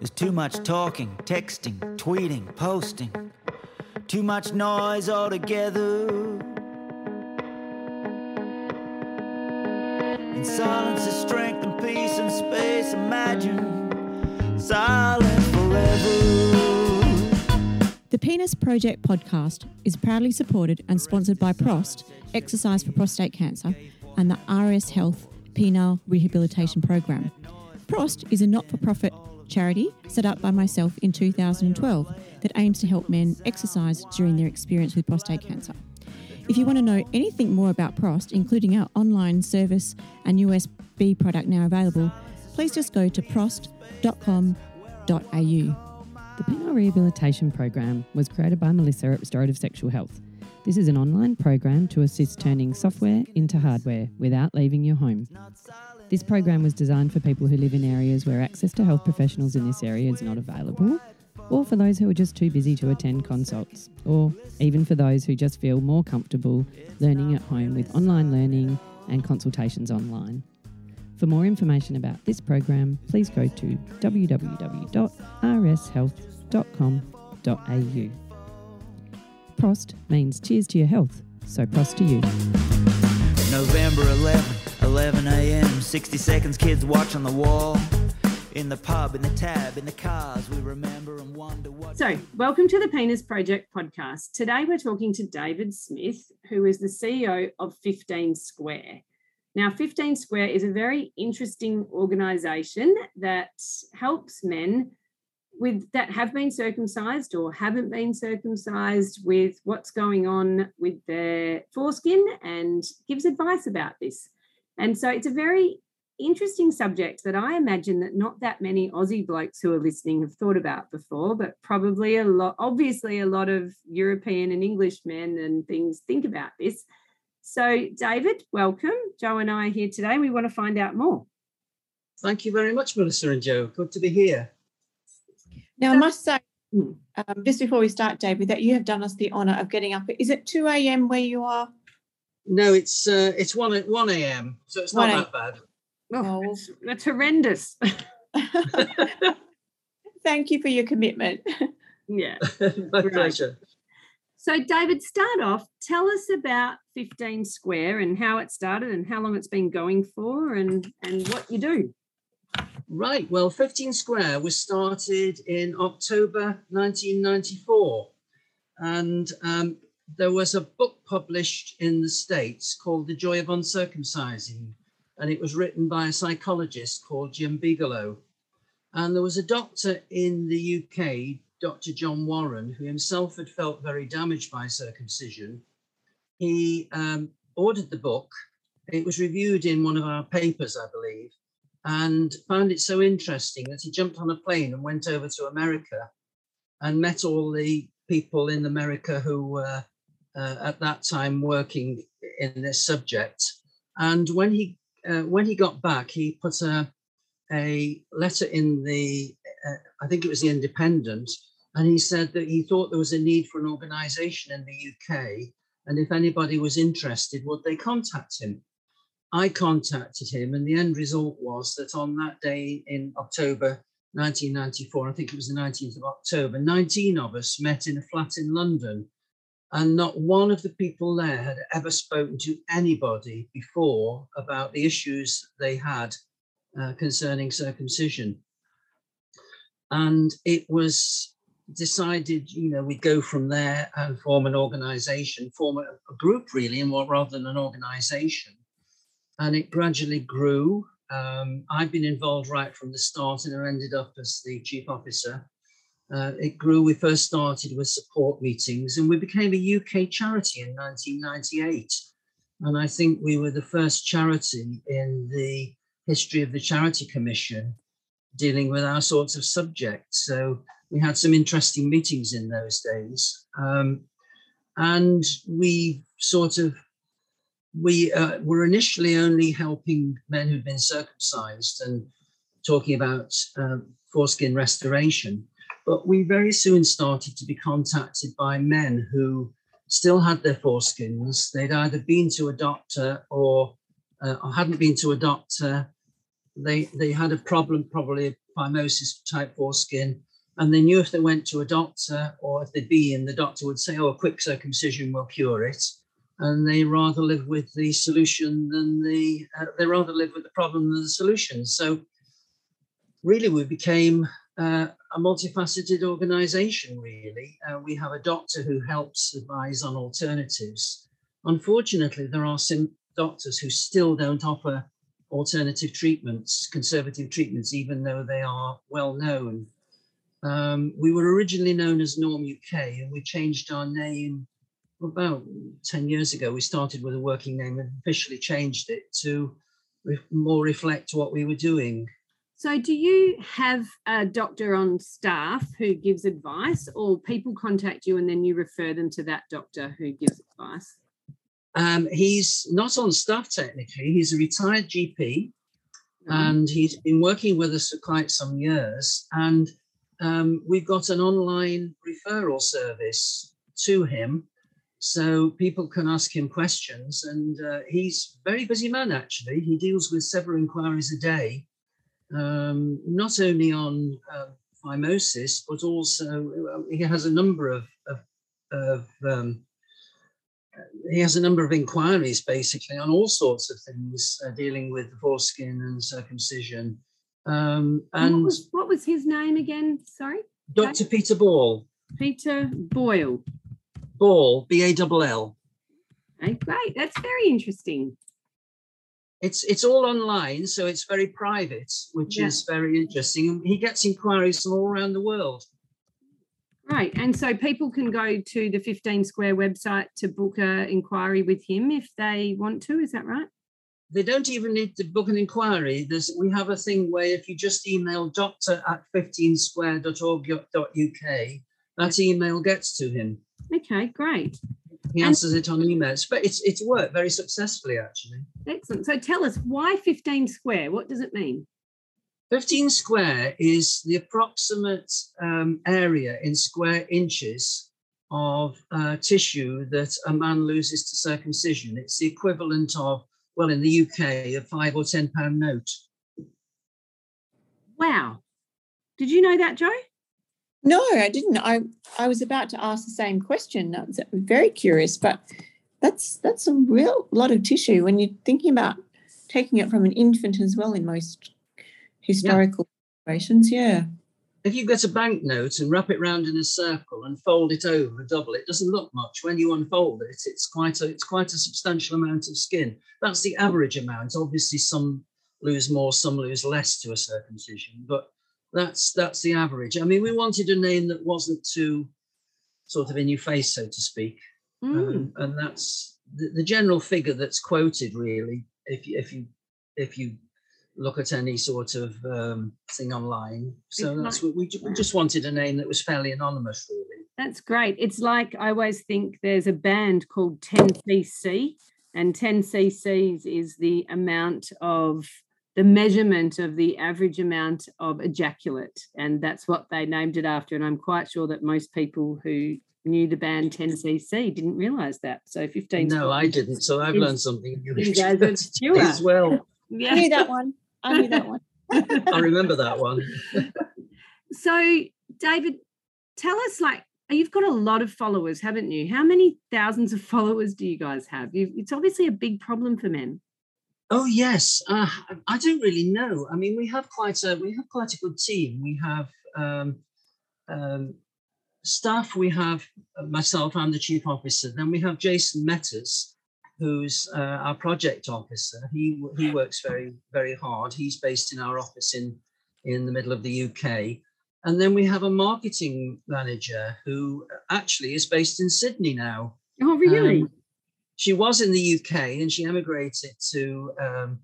There's too much talking, texting, tweeting, posting. Too much noise altogether. In silence is strength and peace and space. Imagine silent forever. The Penis Project podcast is proudly supported and sponsored by PROST, Exercise for Prostate Cancer, and the RS Health Penile Rehabilitation Program. PROST is a not for profit charity set up by myself in 2012 that aims to help men exercise during their experience with prostate cancer. If you want to know anything more about PROST, including our online service and USB product now available, please just go to prost.com.au. The Penile Rehabilitation Program was created by Melissa at Restorative Sexual Health. This is an online program to assist turning software into hardware without leaving your home. This program was designed for people who live in areas where access to health professionals in this area is not available, or for those who are just too busy to attend consults, or even for those who just feel more comfortable learning at home with online learning and consultations online. For more information about this program, please go to www.rshealth.com.au. Prost means cheers to your health, so prost to you. November 11, 11 a.m. 60 seconds, kids watch on the wall. In the pub, in the tab, in the cars, we remember and wonder what. So, welcome to the Penis Project podcast. Today, we're talking to David Smith, who is the CEO of 15 Square. Now, 15 Square is a very interesting organization that helps men with that have been circumcised or haven't been circumcised with what's going on with their foreskin and gives advice about this. And so it's a very interesting subject that I imagine that not that many Aussie blokes who are listening have thought about before, but probably a lot, obviously, a lot of European and English men and things think about this. So, David, welcome. Jo and I are here today. We want to find out more. Thank you very much, Melissa and Jo. Good to be here. Now, I must say, Hmm. um, just before we start, David, that you have done us the honour of getting up. Is it 2 a.m. where you are? No, it's uh, it's one at one a.m. So it's not 1 that bad. Oh, Oh. that's, that's horrendous. Thank you for your commitment. yeah. My Right. pleasure. So, David, start off. Tell us about 15 Square and how it started and how long it's been going for and, and what you do. Right. Well, 15 Square was started in October 1994, and um, there was a book published in the States called The Joy of Uncircumcising, and it was written by a psychologist called Jim Bigelow. And there was a doctor in the UK, Dr. John Warren, who himself had felt very damaged by circumcision. He um, ordered the book. It was reviewed in one of our papers, I believe, and found it so interesting that he jumped on a plane and went over to America and met all the people in America who were uh, at that time working in this subject. And when he uh, when he got back, he put a a letter in the uh, I think it was the Independent, and he said that he thought there was a need for an organisation in the UK, and if anybody was interested, would they contact him? I contacted him, and the end result was that on that day in October 1994, I think it was the 19th of October, 19 of us met in a flat in London. And not one of the people there had ever spoken to anybody before about the issues they had uh, concerning circumcision. And it was decided, you know, we'd go from there and form an organization, form a, a group really, and more rather than an organization and it gradually grew. Um, I've been involved right from the start and I ended up as the chief officer. Uh, it grew. We first started with support meetings and we became a UK charity in 1998. And I think we were the first charity in the history of the Charity Commission dealing with our sorts of subjects. So we had some interesting meetings in those days. Um, and we sort of we uh, were initially only helping men who'd been circumcised and talking about uh, foreskin restoration. But we very soon started to be contacted by men who still had their foreskins. They'd either been to a doctor or, uh, or hadn't been to a doctor. They, they had a problem, probably a phimosis type foreskin, and they knew if they went to a doctor or if they'd been, the doctor would say, oh, a quick circumcision will cure it. And they rather live with the solution than the, uh, they rather live with the problem than the solution. So really we became uh, a multifaceted organization, really. Uh, we have a doctor who helps advise on alternatives. Unfortunately, there are some doctors who still don't offer alternative treatments, conservative treatments, even though they are well known. Um, we were originally known as Norm UK and we changed our name about 10 years ago. We started with a working name and officially changed it to re- more reflect what we were doing. So, do you have a doctor on staff who gives advice, or people contact you and then you refer them to that doctor who gives advice? Um, he's not on staff technically, he's a retired GP mm-hmm. and he's been working with us for quite some years. And um, we've got an online referral service to him. So people can ask him questions, and uh, he's a very busy man actually. He deals with several inquiries a day um, not only on uh, phimosis, but also uh, he has a number of, of, of um, he has a number of inquiries basically on all sorts of things uh, dealing with the foreskin and circumcision. Um, and what was, what was, his name again? Sorry, Dr. Peter Ball. Peter Boyle. Ball, B A L L. Okay, great. That's very interesting it's it's all online, so it's very private, which yeah. is very interesting. And he gets inquiries from all around the world. Right, and so people can go to the 15 Square website to book an inquiry with him if they want to. Is that right? They don't even need to book an inquiry. There's we have a thing where if you just email doctor at 15square.org.uk, that email gets to him. Okay, great. He answers and, it on emails, but it's it's worked very successfully actually. Excellent. So tell us why 15 square? What does it mean? 15 square is the approximate um, area in square inches of uh, tissue that a man loses to circumcision. It's the equivalent of, well, in the UK, a five or 10 pound note. Wow. Did you know that, Jo? No, I didn't. I I was about to ask the same question. I was very curious, but that's that's a real lot of tissue when you're thinking about taking it from an infant as well in most historical yeah. situations. Yeah. If you get a banknote and wrap it round in a circle and fold it over, double it, doesn't look much. When you unfold it, it's quite a it's quite a substantial amount of skin. That's the average amount. Obviously, some lose more, some lose less to a circumcision, but that's that's the average. I mean, we wanted a name that wasn't too sort of in your face, so to speak, mm. um, and that's the, the, general figure that's quoted. Really, if you if you if you look at any sort of um, thing online, so it's that's like, what we, we just wanted a name that was fairly anonymous, really. That's great. It's like I always think there's a band called 10cc, and 10 cc's is the amount of the measurement of the average amount of ejaculate. And that's what they named it after. And I'm quite sure that most people who knew the band 10cc didn't realize that. So 15. No, I didn't. So I've is, learned something as well. Yeah. I knew that one. I knew that one. I remember that one. so, David, tell us like, you've got a lot of followers, haven't you? How many thousands of followers do you guys have? You've, it's obviously a big problem for men. Oh yes, uh, I don't really know. I mean, we have quite a we have quite a good team. We have um, um, staff. We have uh, myself. I'm the chief officer. Then we have Jason Metters, who's uh, our project officer. He he works very very hard. He's based in our office in in the middle of the UK. And then we have a marketing manager who actually is based in Sydney now. Oh, really? Um, she was in the UK and she emigrated to um,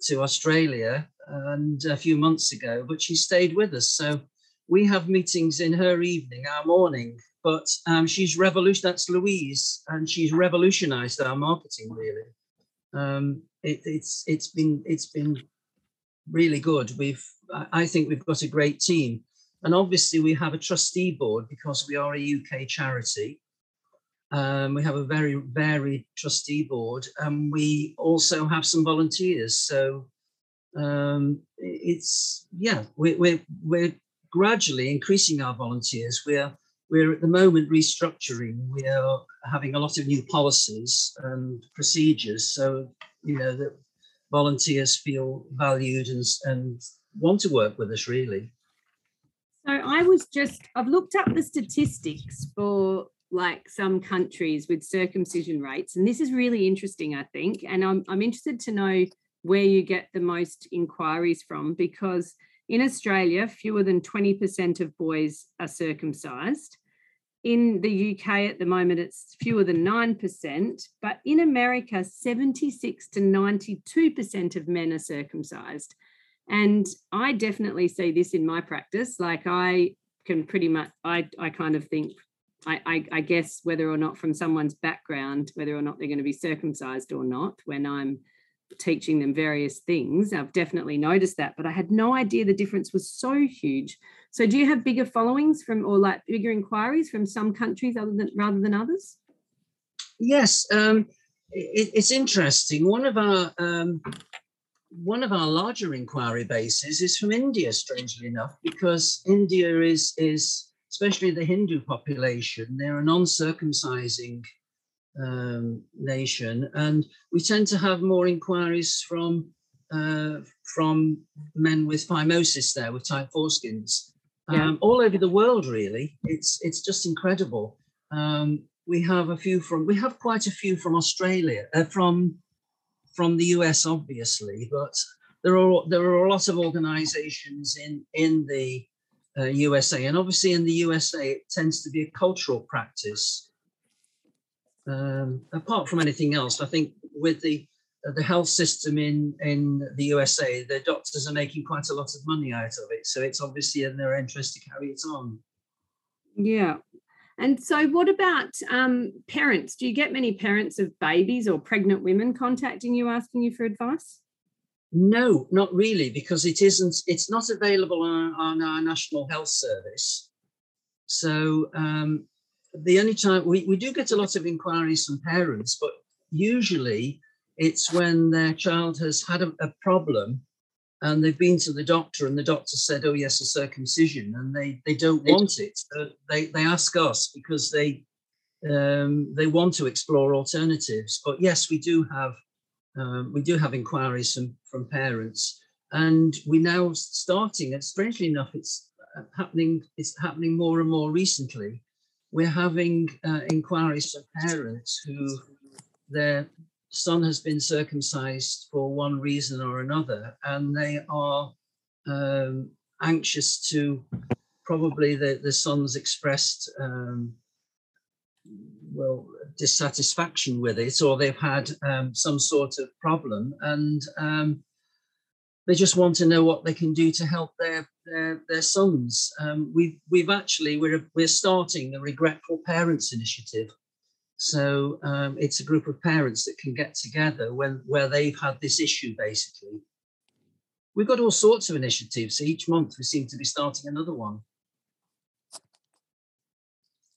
to Australia and a few months ago, but she stayed with us. So we have meetings in her evening, our morning. But um, she's revolution. That's Louise, and she's revolutionised our marketing. Really, um, it, it's it's been it's been really good. We've I think we've got a great team, and obviously we have a trustee board because we are a UK charity. Um, we have a very varied trustee board, and we also have some volunteers. So um, it's yeah, we, we're we're gradually increasing our volunteers. We're we're at the moment restructuring. We are having a lot of new policies and procedures, so you know that volunteers feel valued and and want to work with us really. So I was just I've looked up the statistics for like some countries with circumcision rates. And this is really interesting, I think. And I'm, I'm interested to know where you get the most inquiries from because in Australia, fewer than 20% of boys are circumcised. In the UK at the moment, it's fewer than 9%, but in America, 76 to 92% of men are circumcised. And I definitely see this in my practice. Like I can pretty much, I, I kind of think I, I, I, guess whether or not from someone's background, whether or not they're going to be circumcised or not, when I'm teaching them various things, I've definitely noticed that. But I had no idea the difference was so huge. So, do you have bigger followings from, or like bigger inquiries from some countries other than rather than others? Yes, um, it, it's interesting. One of our um, one of our larger inquiry bases is from India, strangely enough, because India is is especially the Hindu population, they're a non-circumcising um, nation, and we tend to have more inquiries from uh, from men with phimosis there, with tight foreskins, yeah. um, all over the world. Really, it's it's just incredible. Um, we have a few from we have quite a few from Australia, uh, from from the US, obviously, but there are there are a lot of organisations in in the uh, USA. And obviously, in the USA, it tends to be a cultural practice. Um, apart from anything else, I think with the uh, the health system in in the USA, the doctors are making quite a lot of money out of it. So it's obviously in their interest to carry it on. Yeah. And so, what about um, parents? Do you get many parents of babies or pregnant women contacting you asking you for advice? No, not really, because it isn't. It's not available on, on our national health service. So um, the only time we, we do get a lot of inquiries from parents, but usually it's when their child has had a, a problem and they've been to the doctor and the doctor said, "Oh yes, a circumcision," and they they don't want it. So they they ask us because they um, they want to explore alternatives. But yes, we do have um, we do have inquiries from, from parents, and we're now starting. And strangely enough, it's uh, happening. It's happening more and more recently. We're having uh, inquiries from parents who their son has been circumcised for one reason or another, and they are um, anxious to probably the, the son's expressed um, well dissatisfaction with it or they've had um, some sort of problem and um, they just want to know what they can do to help their their, their sons. Um, we've we've actually we're we're starting the regretful parents initiative. So um, it's a group of parents that can get together when where they've had this issue basically. We've got all sorts of initiatives. So each month we seem to be starting another one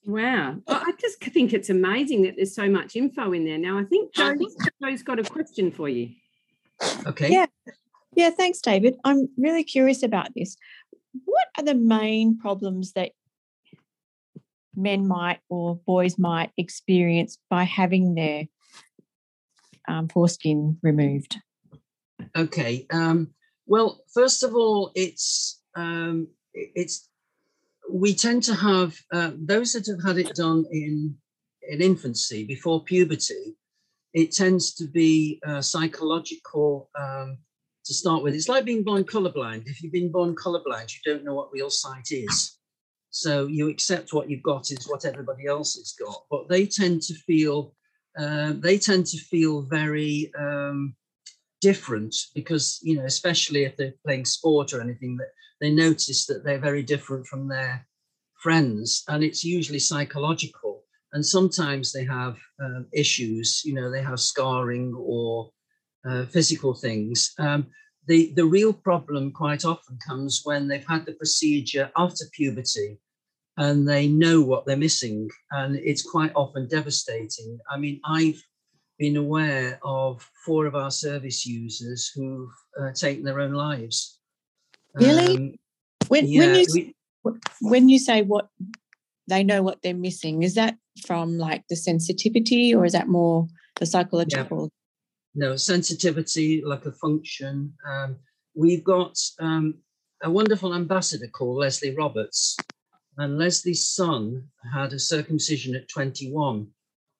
Wow. I just think it's amazing that there's so much info in there. Now, I think Jo, Jo's got a question for you. Okay. Yeah. Yeah, thanks, David. I'm really curious about this. What are the main problems that men might or boys might experience by having their um, foreskin removed? Okay. Um, well, first of all, it's um, it's we tend to have uh, those that have had it done in in infancy before puberty. It tends to be uh, psychological um, to start with. It's like being born colorblind. If you've been born colorblind, you don't know what real sight is. So you accept what you've got is what everybody else has got. But they tend to feel uh, they tend to feel very um, different because you know especially if they're playing sport or anything that they notice that they're very different from their friends and it's usually psychological. And sometimes they have um, issues you know they have scarring or uh, physical things. Um, the the real problem quite often comes when they've had the procedure after puberty and they know what they're missing and it's quite often devastating. I mean i've been aware of four of our service users who've uh, taken their own lives. Really? Um, when, yeah, when you we, when you say what they know what they're missing, is that from like the sensitivity or is that more the psychological? Yeah. No, sensitivity, like a function. Um, we've got um, a wonderful ambassador called Leslie Roberts, and Leslie's son had a circumcision at 21.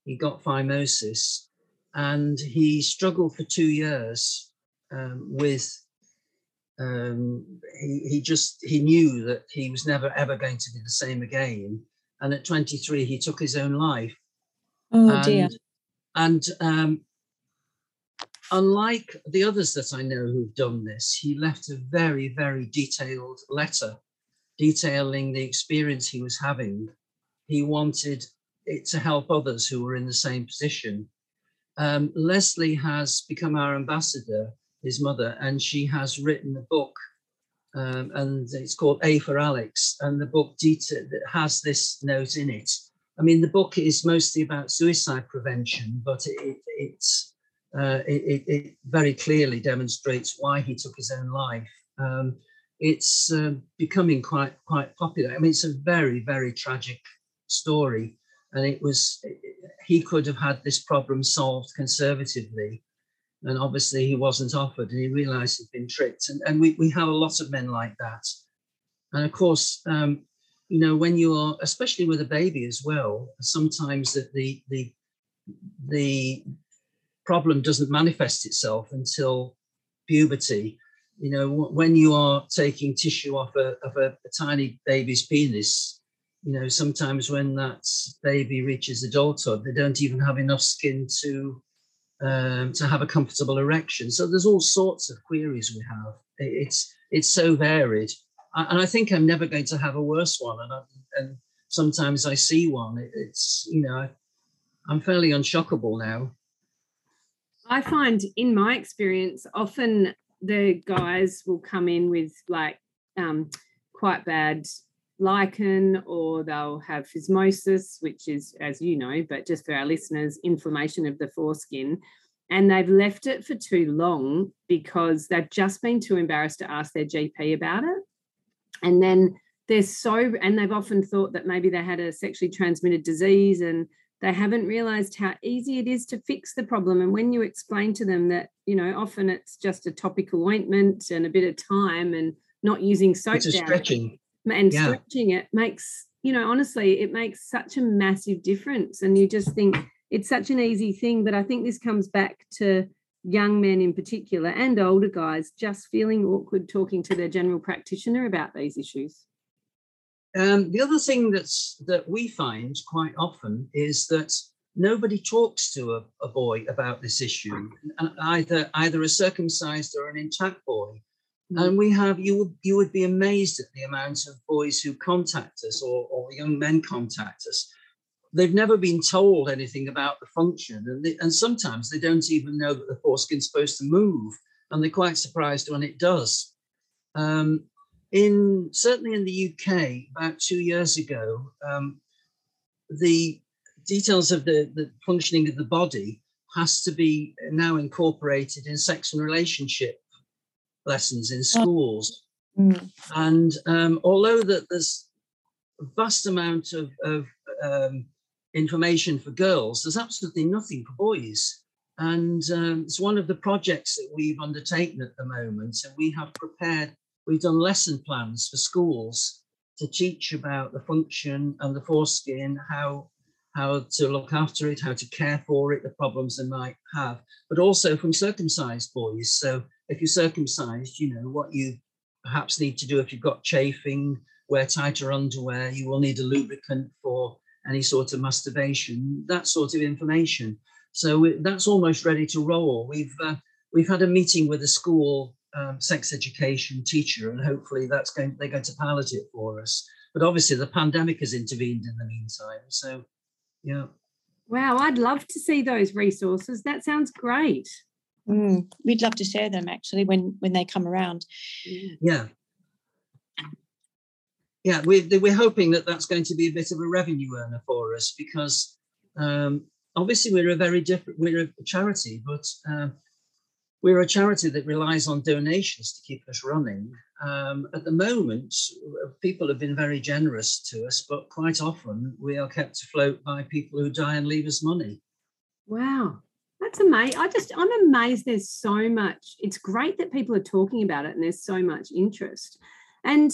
He got phimosis, and he struggled for two years um, with um, he, he just he knew that he was never ever going to be the same again. And at 23 he took his own life. Oh and, dear. and um, unlike the others that i know who've done this he left a very very detailed letter detailing the experience he was having. He wanted it to help others who were in the same position um, Leslie has become our ambassador, his mother, and she has written a book, um, and it's called A for Alex. And the book detail, has this note in it. I mean, the book is mostly about suicide prevention, but it, it, uh, it, it, very clearly demonstrates why he took his own life. Um, it's uh, becoming quite quite popular. I mean, it's a very very tragic story, and it was he could have had this problem solved conservatively. And obviously he wasn't offered and he realized he'd been tricked. And, and we, we have a lot of men like that. And of course, um, you know, when you are, especially with a baby as well, sometimes that the, the, the problem doesn't manifest itself until puberty. You know, when you are taking tissue off a, of a, a tiny baby's penis, you know, sometimes when that baby reaches adulthood, they don't even have enough skin to um, to have a comfortable erection. So there's all sorts of queries we have. It's it's so varied, and I think I'm never going to have a worse one. And, I, and sometimes I see one. It's you know, I'm fairly unshockable now. I find, in my experience, often the guys will come in with like um, quite bad lichen or they'll have phimosis, which is, as you know, but just for our listeners, inflammation of the foreskin. And they've left it for too long because they've just been too embarrassed to ask their GP about it. And then they're so, and they've often thought that maybe they had a sexually transmitted disease and they haven't realized how easy it is to fix the problem. And when you explain to them that, you know, often it's just a topical ointment and a bit of time and not using soap. It's a stretching and yeah. stretching it makes you know honestly it makes such a massive difference and you just think it's such an easy thing but i think this comes back to young men in particular and older guys just feeling awkward talking to their general practitioner about these issues um, the other thing that's that we find quite often is that nobody talks to a, a boy about this issue either either a circumcised or an intact boy and mm. we have you would you would be amazed at the amount of boys who contact us or, or young men contact us. They've never been told anything about the function, and they, and sometimes they don't even know that the foreskin's supposed to move, and they're quite surprised when it does. Um, in certainly in the UK, about two years ago, um, the details of the, the functioning of the body has to be now incorporated in sex and relationship lessons in schools. Mm. And um, although that there's a vast amount of, of um, information for girls, there's absolutely nothing for boys. And um, it's one of the projects that we've undertaken at the moment. And we have prepared, we've done lesson plans for schools to teach about the function and the foreskin, how how to look after it, how to care for it, the problems they might have, but also from circumcised boys. So if you're circumcised, you know what you perhaps need to do if you've got chafing, wear tighter underwear, you will need a lubricant for any sort of masturbation, that sort of information. So that's almost ready to roll. We've uh, we've had a meeting with a school um, sex education teacher, and hopefully that's going they're going to pilot it for us. But obviously, the pandemic has intervened in the meantime. So, yeah. Wow, I'd love to see those resources. That sounds great. Mm, we'd love to share them actually when when they come around. Yeah. Yeah, we're, we're hoping that that's going to be a bit of a revenue earner for us because um, obviously we're a very different, we're a charity, but uh, we're a charity that relies on donations to keep us running. Um, at the moment, people have been very generous to us, but quite often we are kept afloat by people who die and leave us money. Wow. That's amazing. I just, I'm amazed there's so much. It's great that people are talking about it and there's so much interest. And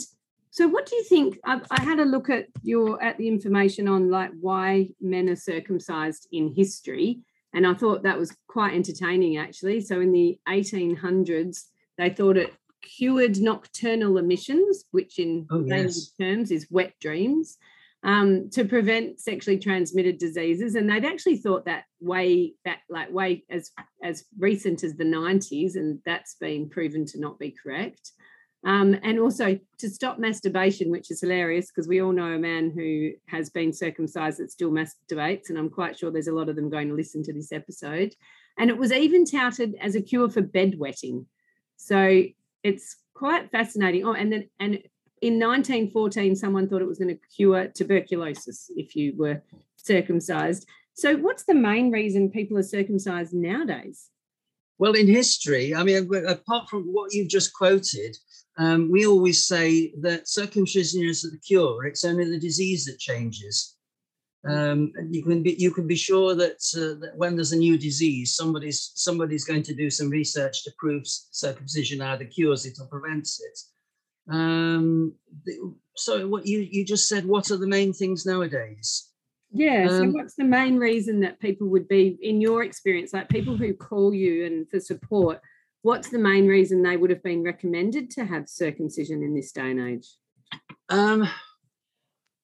so, what do you think? I, I, had a look at your at the information on like why men are circumcised in history, and I thought that was quite entertaining actually. So, in the 1800s, they thought it cured nocturnal emissions, which in oh, yes. terms is wet dreams, um, to prevent sexually transmitted diseases. And they'd actually thought that way back, like way as as recent as the 90s, and that's been proven to not be correct. Um, and also to stop masturbation, which is hilarious because we all know a man who has been circumcised that still masturbates. And I'm quite sure there's a lot of them going to listen to this episode. And it was even touted as a cure for bedwetting. So it's quite fascinating. Oh, and then and in 1914, someone thought it was going to cure tuberculosis if you were circumcised. So, what's the main reason people are circumcised nowadays? Well, in history, I mean, apart from what you've just quoted, um, we always say that circumcision is the cure. It's only the disease that changes. Um, you can be you can be sure that, uh, that when there's a new disease, somebody's somebody's going to do some research to prove circumcision either cures it or prevents it. Um, so what you you just said, what are the main things nowadays? Yeah. So um, what's the main reason that people would be, in your experience, like people who call you and for support? what's the main reason they would have been recommended to have circumcision in this day and age? Um,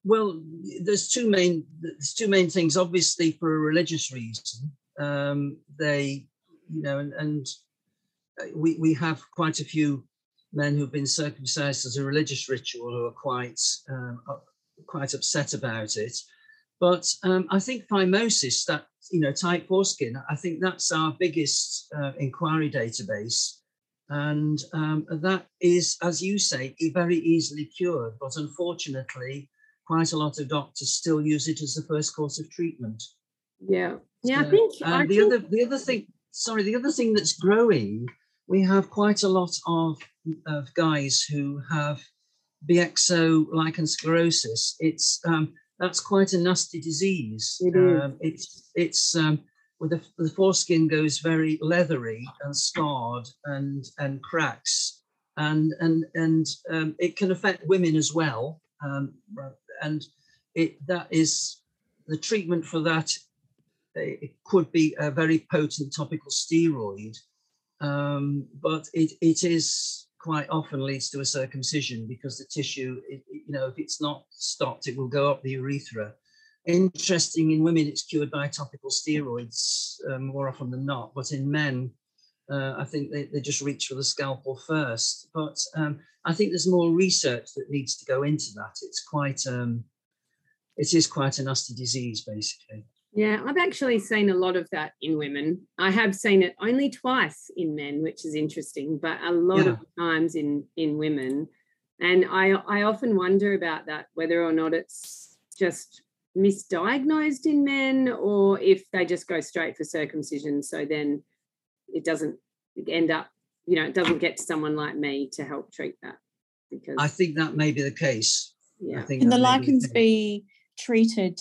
well, there's two main there's two main things. Obviously, for a religious reason, um, they, you know, and, and we we have quite a few men who've been circumcised as a religious ritual who are quite um, quite upset about it. But um, I think phimosis, that you know, tight foreskin, I think that's our biggest uh, inquiry database. And um, that is, as you say, very easily cured. But unfortunately, quite a lot of doctors still use it as the first course of treatment. Yeah. Yeah, so, I think. And I the think... other, the other thing, sorry, the other thing that's growing, we have quite a lot of, of guys who have BXO lichen sclerosis. It's um, that's quite a nasty disease. It is. Um, it's it's um, where the, the foreskin goes very leathery and scarred and and cracks, and and and um, it can affect women as well. Um, and it that is the treatment for that. It could be a very potent topical steroid, um, but it it is quite often leads to a circumcision because the tissue, it, you know, if it's not stopped, it will go up the urethra. Interesting in women, it's cured by topical steroids um, more often than not, but in men, uh, I think they, they just reach for the scalpel first. But um, I think there's more research that needs to go into that. It's quite, um, it is quite a nasty disease, basically. Yeah, I've actually seen a lot of that in women. I have seen it only twice in men, which is interesting, but a lot yeah. of times in in women. And I I often wonder about that, whether or not it's just misdiagnosed in men or if they just go straight for circumcision. So then it doesn't end up, you know, it doesn't get to someone like me to help treat that. Because I think that may be the case. Yeah. Can the lichens be treated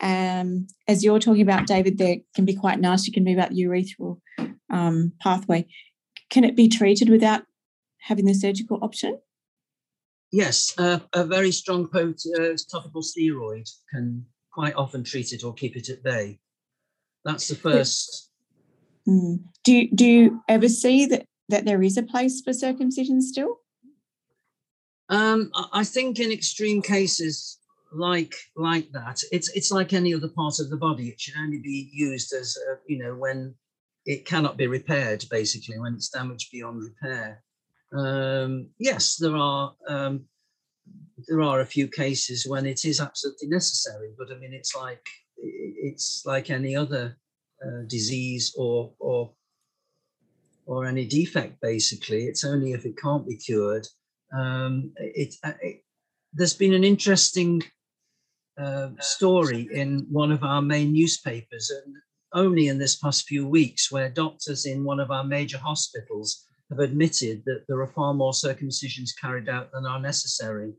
um, as you're talking about, David, there can be quite nasty, can be about the urethral um, pathway. Can it be treated without having the surgical option? Yes, uh, a very strong pot- uh, topical steroid can quite often treat it or keep it at bay. That's the first. Mm. Do you, do you ever see that that there is a place for circumcision still? Um, I think in extreme cases like like that it's it's like any other part of the body it should only be used as a, you know when it cannot be repaired basically when it's damaged beyond repair. Um, yes, there are um, there are a few cases when it is absolutely necessary, but I mean it's like it's like any other uh, disease or or or any defect. Basically, it's only if it can't be cured. Um, it, uh, it, there's been an interesting uh, story in one of our main newspapers, and only in this past few weeks, where doctors in one of our major hospitals have admitted that there are far more circumcisions carried out than are necessary.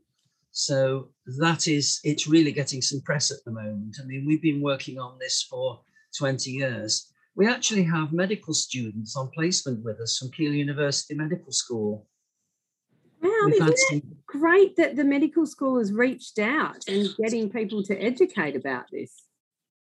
So that is, it's really getting some press at the moment. I mean, we've been working on this for 20 years. We actually have medical students on placement with us from Keele University Medical School. Wow, isn't it great that the medical school has reached out and getting people to educate about this?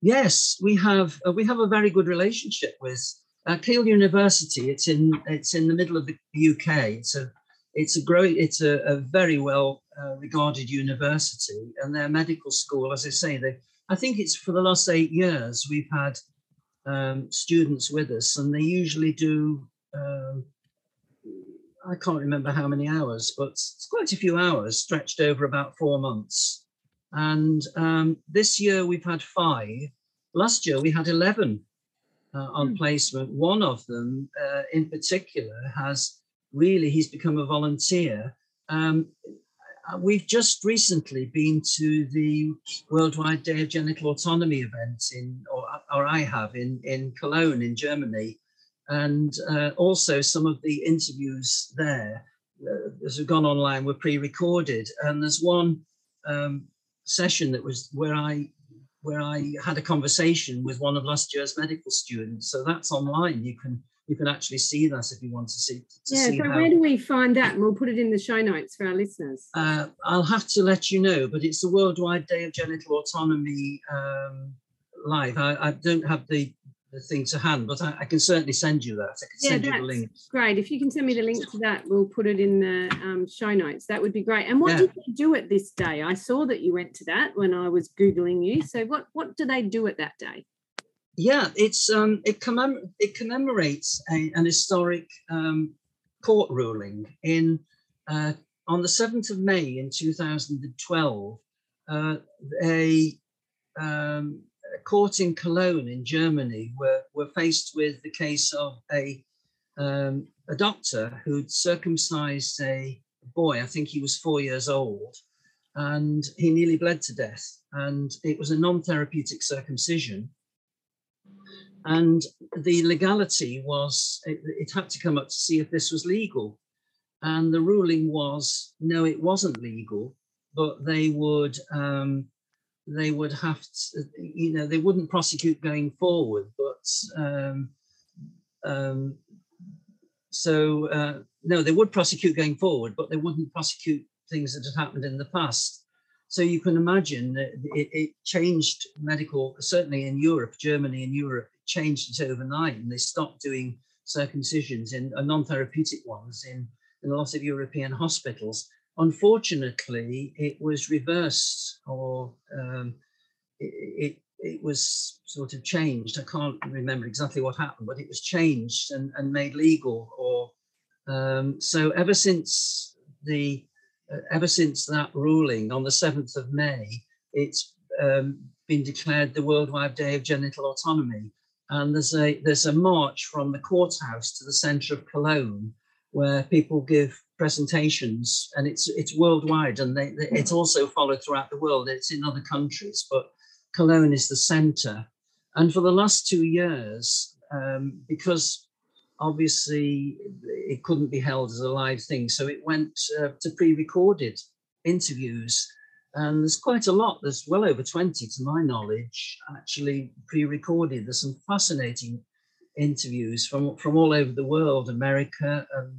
Yes, we have. Uh, we have a very good relationship with uh, Keele University. It's in it's in the middle of the UK. It's a it's a great it's a, a very well uh, regarded university, and their medical school, as I say, they I think it's for the last eight years we've had um, students with us, and they usually do. Um, I can't remember how many hours, but it's quite a few hours stretched over about four months. And um, this year we've had five. Last year we had 11 uh, on mm. placement. One of them uh, in particular has really, he's become a volunteer. Um, uh, we've just recently been to the Worldwide Day of Genital Autonomy event in, or, or I have in, in Cologne in Germany. And uh, also some of the interviews there, uh, as have gone online, were pre-recorded. And there's one um, session that was where I where I had a conversation with one of last year's medical students. So that's online. You can you can actually see that if you want to see. To yeah. see so how, where do we find that? And we'll put it in the show notes for our listeners. Uh, I'll have to let you know, but it's the Worldwide Day of Genital Autonomy um, live. I, I, don't have the thing to hand, but I, I, can certainly send you that. I can yeah, send you the link. Great. If you can send me the link to that, we'll put it in the um, show notes. That would be great. And what yeah. did you do at this day? I saw that you went to that when I was googling you. So what what do they do at that day? yeah, it's um, it, commem- it commemorates a, an historic um, court ruling in uh, on the seventh of May in two thousand and twelve. Uh, a, um, a, court in Cologne in Germany were were faced with the case of a um, a doctor who'd circumcised a boy. I think he was four years old, and he nearly bled to death. And it was a non-therapeutic circumcision and the legality was it, it, had to come up to see if this was legal and the ruling was no it wasn't legal but they would um, they would have to you know they wouldn't prosecute going forward but um, um, so uh, no they would prosecute going forward but they wouldn't prosecute things that had happened in the past so you can imagine that it, it changed medical certainly in europe germany and europe it changed it overnight and they stopped doing circumcisions in uh, non-therapeutic ones in, in a lot of European hospitals. Unfortunately, it was reversed or um, it, it, it, was sort of changed. I can't remember exactly what happened, but it was changed and, and made legal. Or um, so ever since the uh, ever since that ruling on the 7th of May, it's um, been declared the Worldwide Day of Genital Autonomy and there's a there's a march from the courthouse to the centre of Cologne where people give presentations and it's it's worldwide and they, they, it's also followed throughout the world. It's in other countries but Cologne is the centre and for the last two years um, because obviously it couldn't be held as a live thing so it went uh, to pre-recorded interviews and there's quite a lot, there's well over 20 to my knowledge, actually pre recorded. There's some fascinating interviews from, from all over the world, America and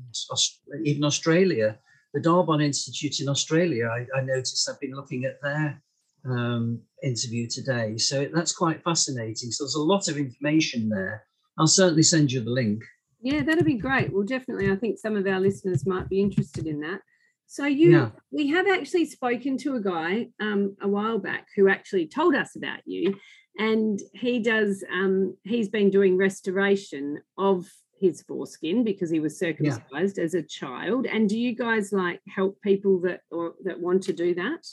even Australia. The Darbon Institute in Australia, I, I noticed I've been looking at their um, interview today. So that's quite fascinating. So there's a lot of information there. I'll certainly send you the link. Yeah, that'd be great. Well, definitely, I think some of our listeners might be interested in that. So you, yeah. we have actually spoken to a guy um, a while back who actually told us about you, and he does. Um, he's been doing restoration of his foreskin because he was circumcised yeah. as a child. And do you guys like help people that or that want to do that?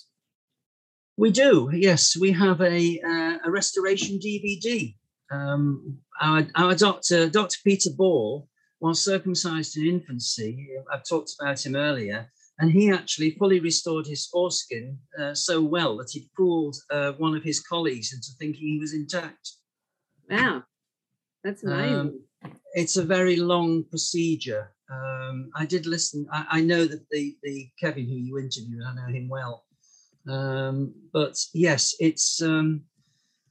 We do, yes. We have a uh, a restoration DVD. Um, our, our doctor, Dr. Peter Ball, was circumcised in infancy. I've talked about him earlier, and he actually fully restored his foreskin uh, so well that he fooled uh, one of his colleagues into thinking he was intact. Wow, that's um, amazing. Um, it's a very long procedure. Um, I did listen. I, I, know that the the Kevin who you interviewed, I know him well. Um, but yes, it's um,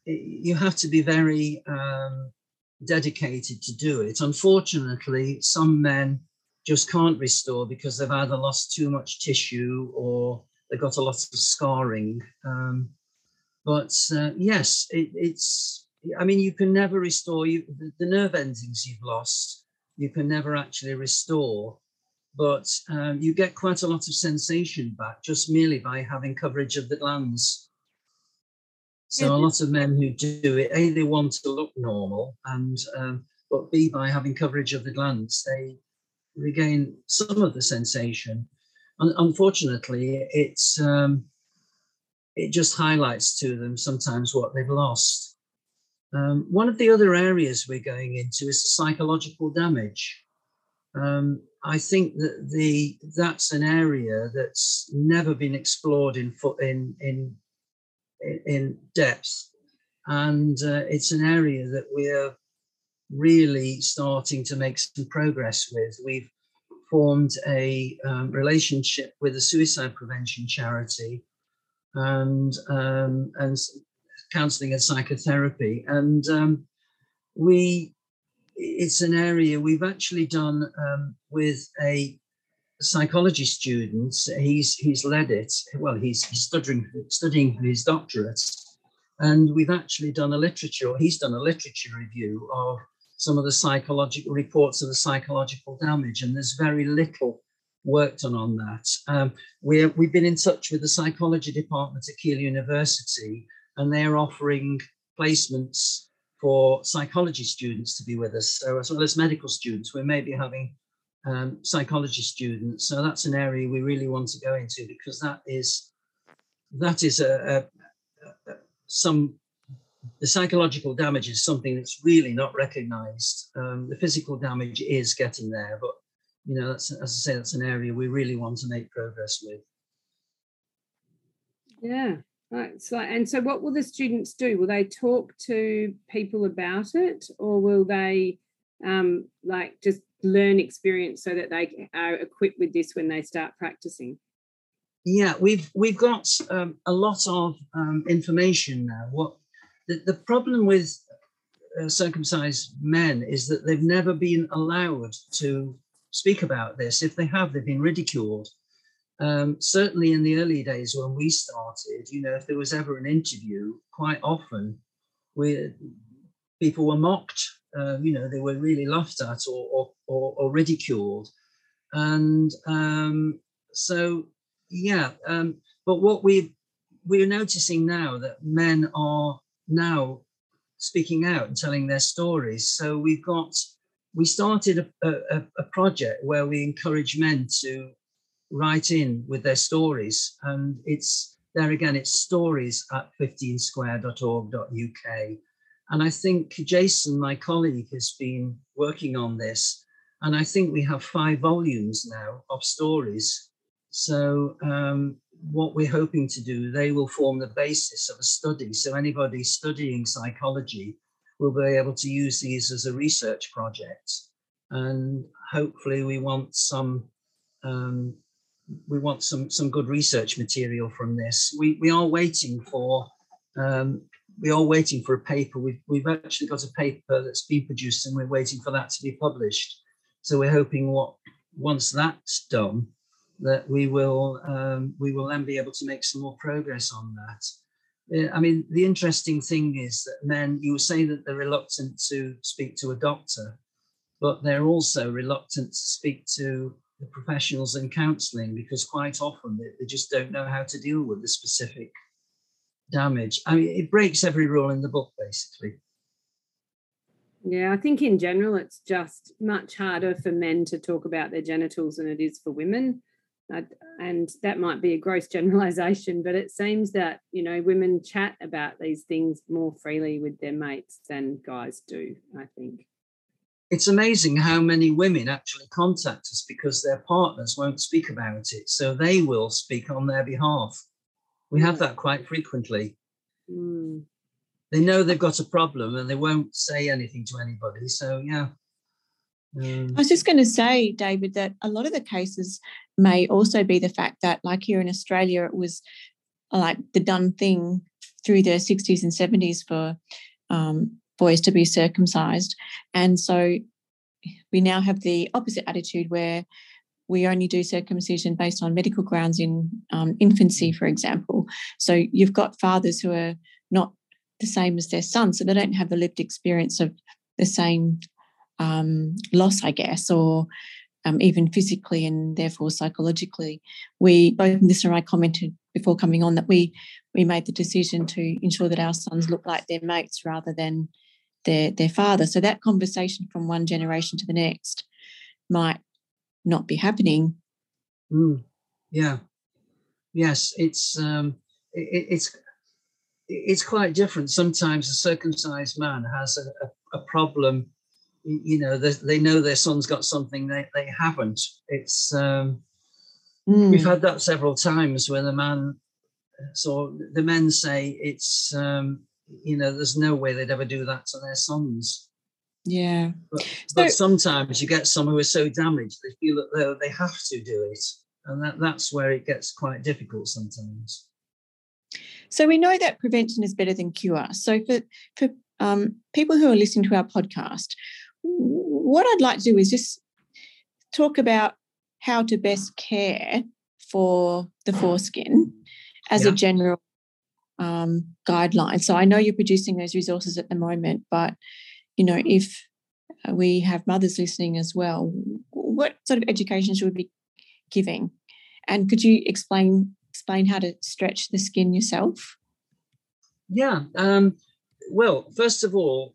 it, you have to be very um, dedicated to do it. Unfortunately, some men just can't restore because they've either lost too much tissue or they've got a lot of scarring. Um, but uh, yes, it, it's. I mean, you can never restore you the, the nerve endings you've lost. You can never actually restore but um, you get quite a lot of sensation back just merely by having coverage of the glands. So yeah. a lot of men who do it, A, they want to look normal, and um, but B, by having coverage of the glands, they regain some of the sensation. Un- unfortunately, it's um, it just highlights to them sometimes what they've lost. Um, one of the other areas we're going into is the psychological damage. Um, I think that the that's an area that's never been explored in in in in depth, and uh, it's an area that we're really starting to make some progress with. We've formed a um, relationship with a suicide prevention charity, and um, and counselling and psychotherapy, and um, we it's an area we've actually done um, with a psychology student. He's he's led it. Well, he's, he's studying studying his doctorate, and we've actually done a literature. He's done a literature review of some of the psychological reports of the psychological damage, and there's very little work done on that. Um, we we've been in touch with the psychology department at Keele University, and they're offering placements for psychology students to be with us. So as well as medical students, we may be having um, psychology students. So that's an area we really want to go into because that is that is a, a, a some the psychological damage is something that's really not recognized. Um, the physical damage is getting there, but you know, that's as I say, that's an area we really want to make progress with. Yeah, Right. So, and so, what will the students do? Will they talk to people about it, or will they, um, like, just learn experience so that they are equipped with this when they start practicing? Yeah, we've we've got um, a lot of um, information now. What the, the problem with uh, circumcised men is that they've never been allowed to speak about this. If they have, they've been ridiculed. Um, certainly in the early days when we started, you know, if there was ever an interview, quite often we people were mocked. Uh, you know, they were really laughed at or or, or, or ridiculed, and um, so yeah. Um, but what we we're noticing now that men are now speaking out and telling their stories. So we've got we started a, a, a project where we encourage men to write in with their stories. And it's there again, it's stories at 15square.org.uk. And I think Jason, my colleague, has been working on this. And I think we have five volumes now of stories. So, um, what we're hoping to do, they will form the basis of a study. So, anybody studying psychology will be able to use these as a research project. And hopefully, we want some um, we want some some good research material from this. We we are waiting for um, we are waiting for a paper. We've we've actually got a paper that's been produced, and we're waiting for that to be published. So we're hoping what once that's done, that we will um, we will then be able to make some more progress on that. I mean, the interesting thing is that men, you were saying that they're reluctant to speak to a doctor, but they're also reluctant to speak to the professionals in counselling because quite often they, they, just don't know how to deal with the specific damage. I mean, it breaks every rule in the book, basically. Yeah, I think in general, it's just much harder for men to talk about their genitals than it is for women. And that might be a gross generalization, but it seems that, you know, women chat about these things more freely with their mates than guys do, I think. It's amazing how many women actually contact us because their partners won't speak about it. So they will speak on their behalf. We have that quite frequently. Mm they know they've got a problem and they won't say anything to anybody. So yeah. Um, I was just going to say, David, that a lot of the cases may also be the fact that, like here in Australia, it was like the done thing through the 60s and 70s for um, boys to be circumcised. And so we now have the opposite attitude where we only do circumcision based on medical grounds in um, infancy, for example. So you've got fathers who are not the same as their son, so they don't have the lived experience of the same um, loss, I guess, or um, even physically and therefore psychologically. We both Melissa and I commented before coming on that we we made the decision to ensure that our sons look like their mates rather than their their father. So that conversation from one generation to the next might not be happening. Mm, yeah. Yes, it's um, it, it's it's quite different. Sometimes a circumcised man has a, a, a problem. You know, they, they, know their son's got something they, they haven't. It's um, mm. we've had that several times where the man, so the men say it's um, you know, there's no way they'd ever do that to their sons. Yeah, but, so, but sometimes you get some who are so damaged they feel that they have to do it, and that, that's where it gets quite difficult sometimes. So we know that prevention is better than cure. So for for um, people who are listening to our podcast, what I'd like to do is just talk about how to best care for the foreskin as yeah. a general um, guideline. So I know you're producing those resources at the moment, but you know if we have mothers listening as well, what sort of education should we be giving? And could you explain explain how to stretch the skin yourself? Yeah. Um, well, first of all,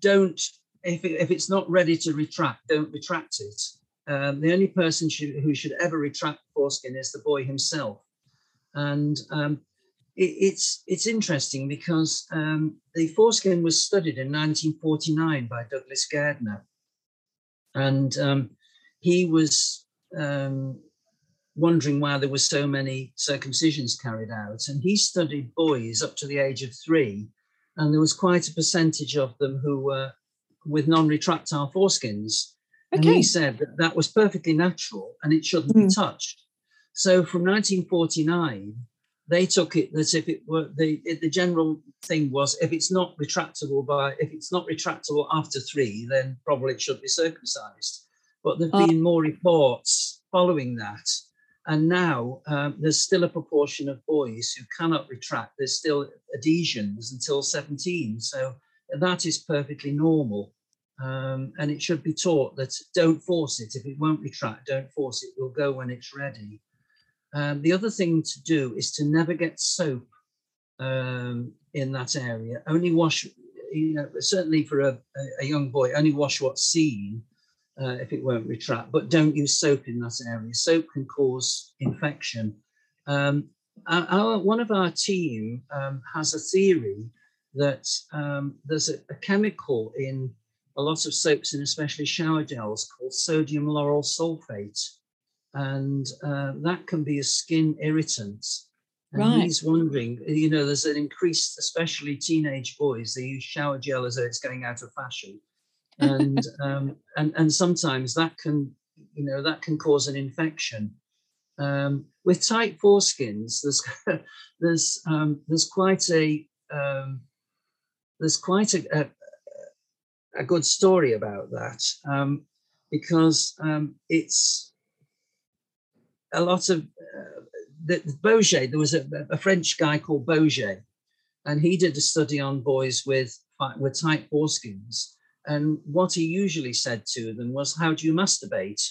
don't if, it, if it's not ready to retract, don't retract it. Um, the only person should, who should ever retract foreskin is the boy himself, and um, it, it's it's interesting because um, the foreskin was studied in 1949 by Douglas Gairdner, and um, he was um, wondering why there were so many circumcisions carried out. And he studied boys up to the age of three, and there was quite a percentage of them who were with non-retractile foreskins. Okay. And he said that that was perfectly natural and it shouldn't mm. be hmm. touched. So from 1949, they took it as if it were the the general thing was if it's not retractable by if it's not retractable after three, then probably it should be circumcised. But there've oh. been more reports following that and now um, there's still a proportion of boys who cannot retract. There's still adhesions until 17. So that is perfectly normal. Um, and it should be taught that don't force it. If it won't retract, don't force it. We'll go when it's ready. Um, the other thing to do is to never get soap um, in that area. Only wash, you know, certainly for a, a young boy, only wash what's seen uh, if it won't retract, but don't use soap in that area. Soap can cause infection. Um, our, one of our team um, has a theory that um, there's a, a, chemical in a lot of soaps and especially shower gels called sodium lauryl sulfate. And uh, that can be a skin irritant. And right. he's wondering, you know, there's an increased, especially teenage boys, they use shower gel as though it's going out of fashion and um, and and sometimes that can you know that can cause an infection. Um, with tight foreskins, there's there's um, there's quite a um, there's quite a, a, a good story about that um, because um, it's a lot of uh, the, the. There was a, a, French guy called Beaugé, and he did a study on boys with with tight foreskins, and what he usually said to them was, How do you masturbate?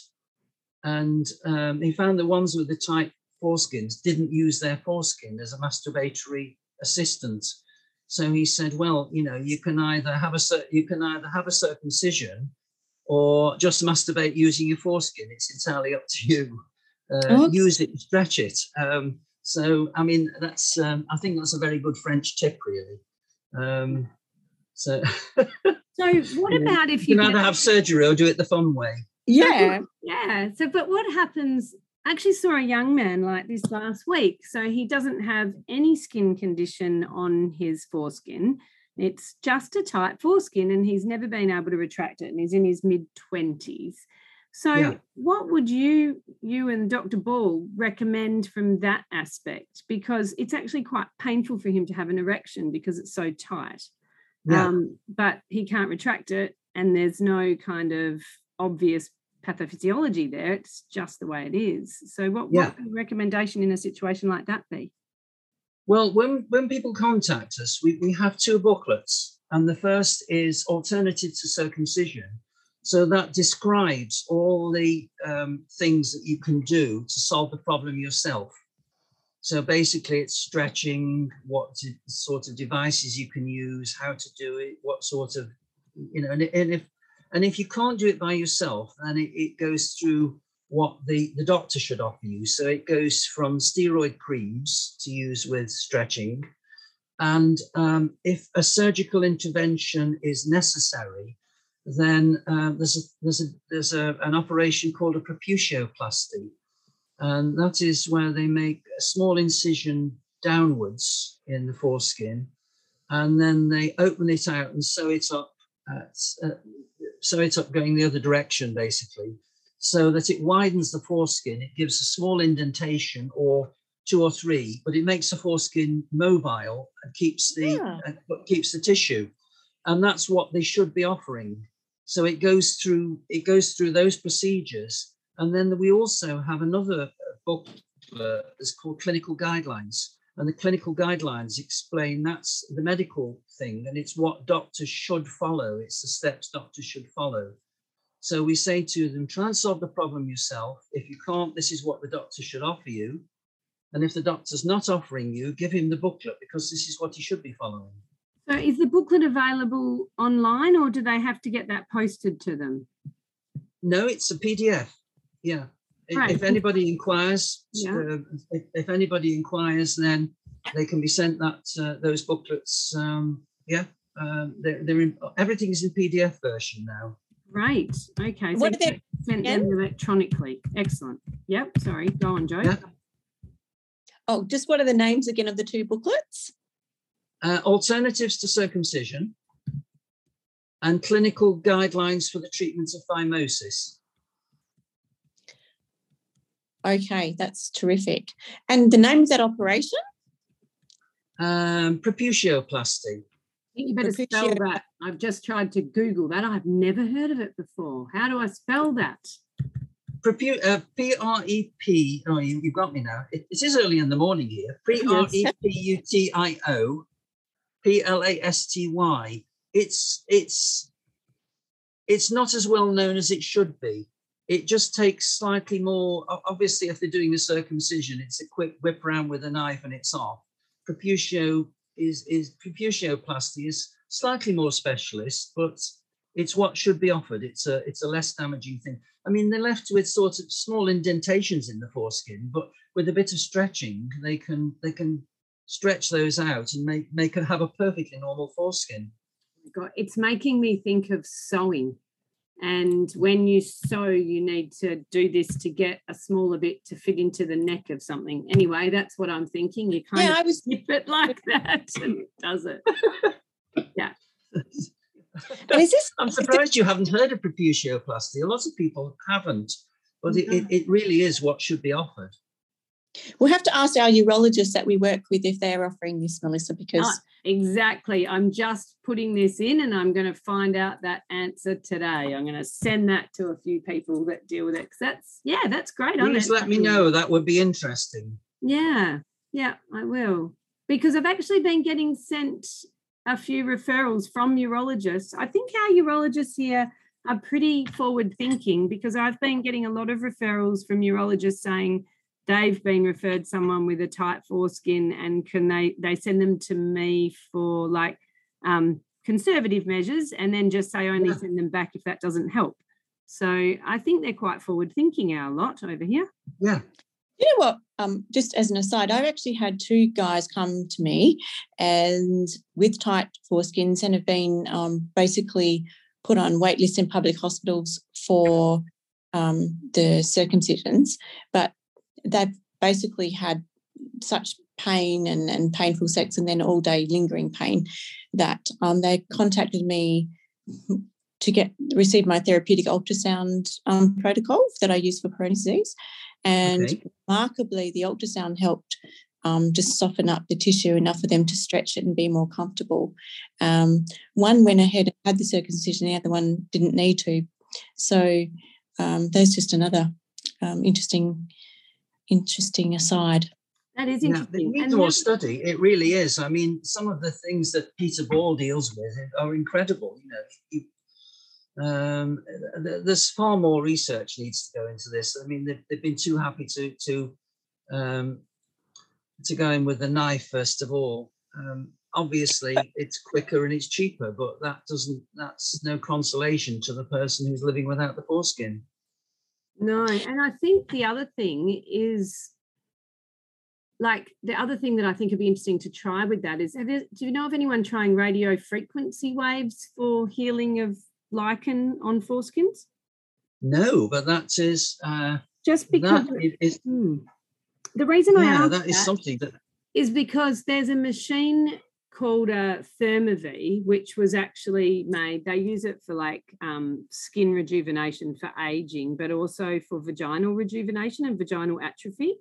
And um, he found the ones with the tight foreskins didn't use their foreskin as a masturbatory assistant. So he said, "Well, you know, you can either have a you can either have a circumcision, or just masturbate using your foreskin. It's entirely up to you. Uh. Use it, stretch it." Um, so, I mean, that's um, I think that's a very good French tip, really. Um, so, so what about if you, you can either have surgery or do it the fun way? Yeah, yeah. So, but what happens? I actually saw a young man like this last week. So he doesn't have any skin condition on his foreskin. It's just a tight foreskin, and he's never been able to retract it. And he's in his mid twenties. So, yeah. what would you, you and Dr. Ball, recommend from that aspect? Because it's actually quite painful for him to have an erection because it's so tight. Yeah. Um, but he can't retract it, and there's no kind of obvious pathophysiology there. It's just the way it is. So, what, yeah. what would recommendation in a situation like that be? Well, when, when people contact us, we, we have two booklets, and the first is Alternative to Circumcision. So that describes all the um, things that you can do to solve the problem yourself. So basically, it's stretching, what sort of devices you can use, how to do it, what sort of, you know, and, and if and if you can't do it by yourself, then it, it goes through what the, the doctor should offer you. So it goes from steroid creams to use with stretching. And um, if a surgical intervention is necessary, then uh, there's, a, there's, a, there's a, an operation called a preputioplasty. And that is where they make a small incision downwards in the foreskin, and then they open it out and sew it up, at, sew it up going the other direction, basically, so that it widens the foreskin. It gives a small indentation or two or three, but it makes the foreskin mobile and keeps the yeah. uh, keeps the tissue, and that's what they should be offering. So it goes through it goes through those procedures, and then we also have another book uh, that's called Clinical Guidelines, and the clinical guidelines explain that's the medical thing, and it's what doctors should follow. It's the steps doctors should follow. So we say to them, try and solve the problem yourself. If you can't, this is what the doctor should offer you. And if the doctor's not offering you, give him the booklet because this is what he should be following. So is the booklet available online or do they have to get that posted to them? No, it's a PDF. Yeah. Right. If anybody inquires, yeah. uh, if, if, anybody inquires, then they can be sent that uh, those booklets. Um, yeah, um, they're, they're in, everything is in PDF version now. Right. Okay. So what are they sent them electronically? Excellent. Yep. Sorry. Go on, Jo. Yeah. Oh, just what are the names again of the two booklets? uh, alternatives to circumcision, and clinical guidelines for the treatment of phimosis. Okay, that's terrific. And the name of that operation? Um, preputioplasty. You better Preputio- spell that. I've just tried to Google that. I've never heard of it before. How do I spell that? Prepu- uh, P R E P. Oh, you, have got me now. It, it is early in the morning here. P R E P U T I O P L A S T Y. It's it's it's not as well known as it should be. It just takes slightly more. Obviously, if they're doing a circumcision, it's a quick whip around with a knife and it's off. Preputio is is preputioplasty is slightly more specialist, but it's what should be offered. It's a it's a less damaging thing. I mean, they're left with sort of small indentations in the foreskin, but with a bit of stretching, they can they can stretch those out and make make have a perfectly normal foreskin. Oh God, it's making me think of sewing. And when you sew, you need to do this to get a smaller bit to fit into the neck of something. Anyway, that's what I'm thinking. You kind yeah, of I was... snip it like that and it does it. yeah. is this, I'm surprised you haven't heard of preputioplasty. A lot of people haven't, but it, it, it really is what should be offered. We'll have to ask our urologists that we work with if they're offering this, Melissa, because. Oh, exactly. I'm just putting this in and I'm going to find out that answer today. I'm going to send that to a few people that deal with it. Cause that's, yeah, that's great. Please let me know. That would be interesting. Yeah. Yeah, I will. Because I've actually been getting sent a few referrals from urologists. I think our urologists here are pretty forward thinking because I've been getting a lot of referrals from urologists saying, they've been referred someone with a tight foreskin and can they they send them to me for like um, conservative measures and then just say only yeah. send them back if that doesn't help. So i think they're quite forward thinking our lot over here. Yeah. You know what? Um, just as an aside i've actually had two guys come to me and with tight foreskins and have been um, basically put on wait lists in public hospitals for um, the circumcisions. But they've basically had such pain and, and painful sex and then all day lingering pain that um, they contacted me to get receive my therapeutic ultrasound um, protocol that I use for Peyronie's disease. And okay. remarkably, the ultrasound helped um, just soften up the tissue enough for them to stretch it and be more comfortable. Um, one went ahead and had the circumcision, the other one didn't need to. So um, there's just another um, interesting interesting aside. That is interesting. Yeah, the more study, it really is. I mean, some of the things that Peter Ball deals with are incredible. You know, you, um, there's far more research needs to go into this. I mean, they've, they've been too happy to to um, to go in with the knife first of all. Um, obviously, it's quicker and it's cheaper, but that doesn't. That's no consolation to the person who's living without the foreskin. No, and I think the other thing is like the other thing that I think would be interesting to try with that is do you know of anyone trying radio frequency waves for healing of lichen on foreskins? No, but that is uh, just because that is, hmm. the reason yeah, I ask that is that something that is because there's a machine called a ThermiVa, which was actually made. They use it for like um, skin rejuvenation for aging, but also for vaginal rejuvenation and vaginal atrophy.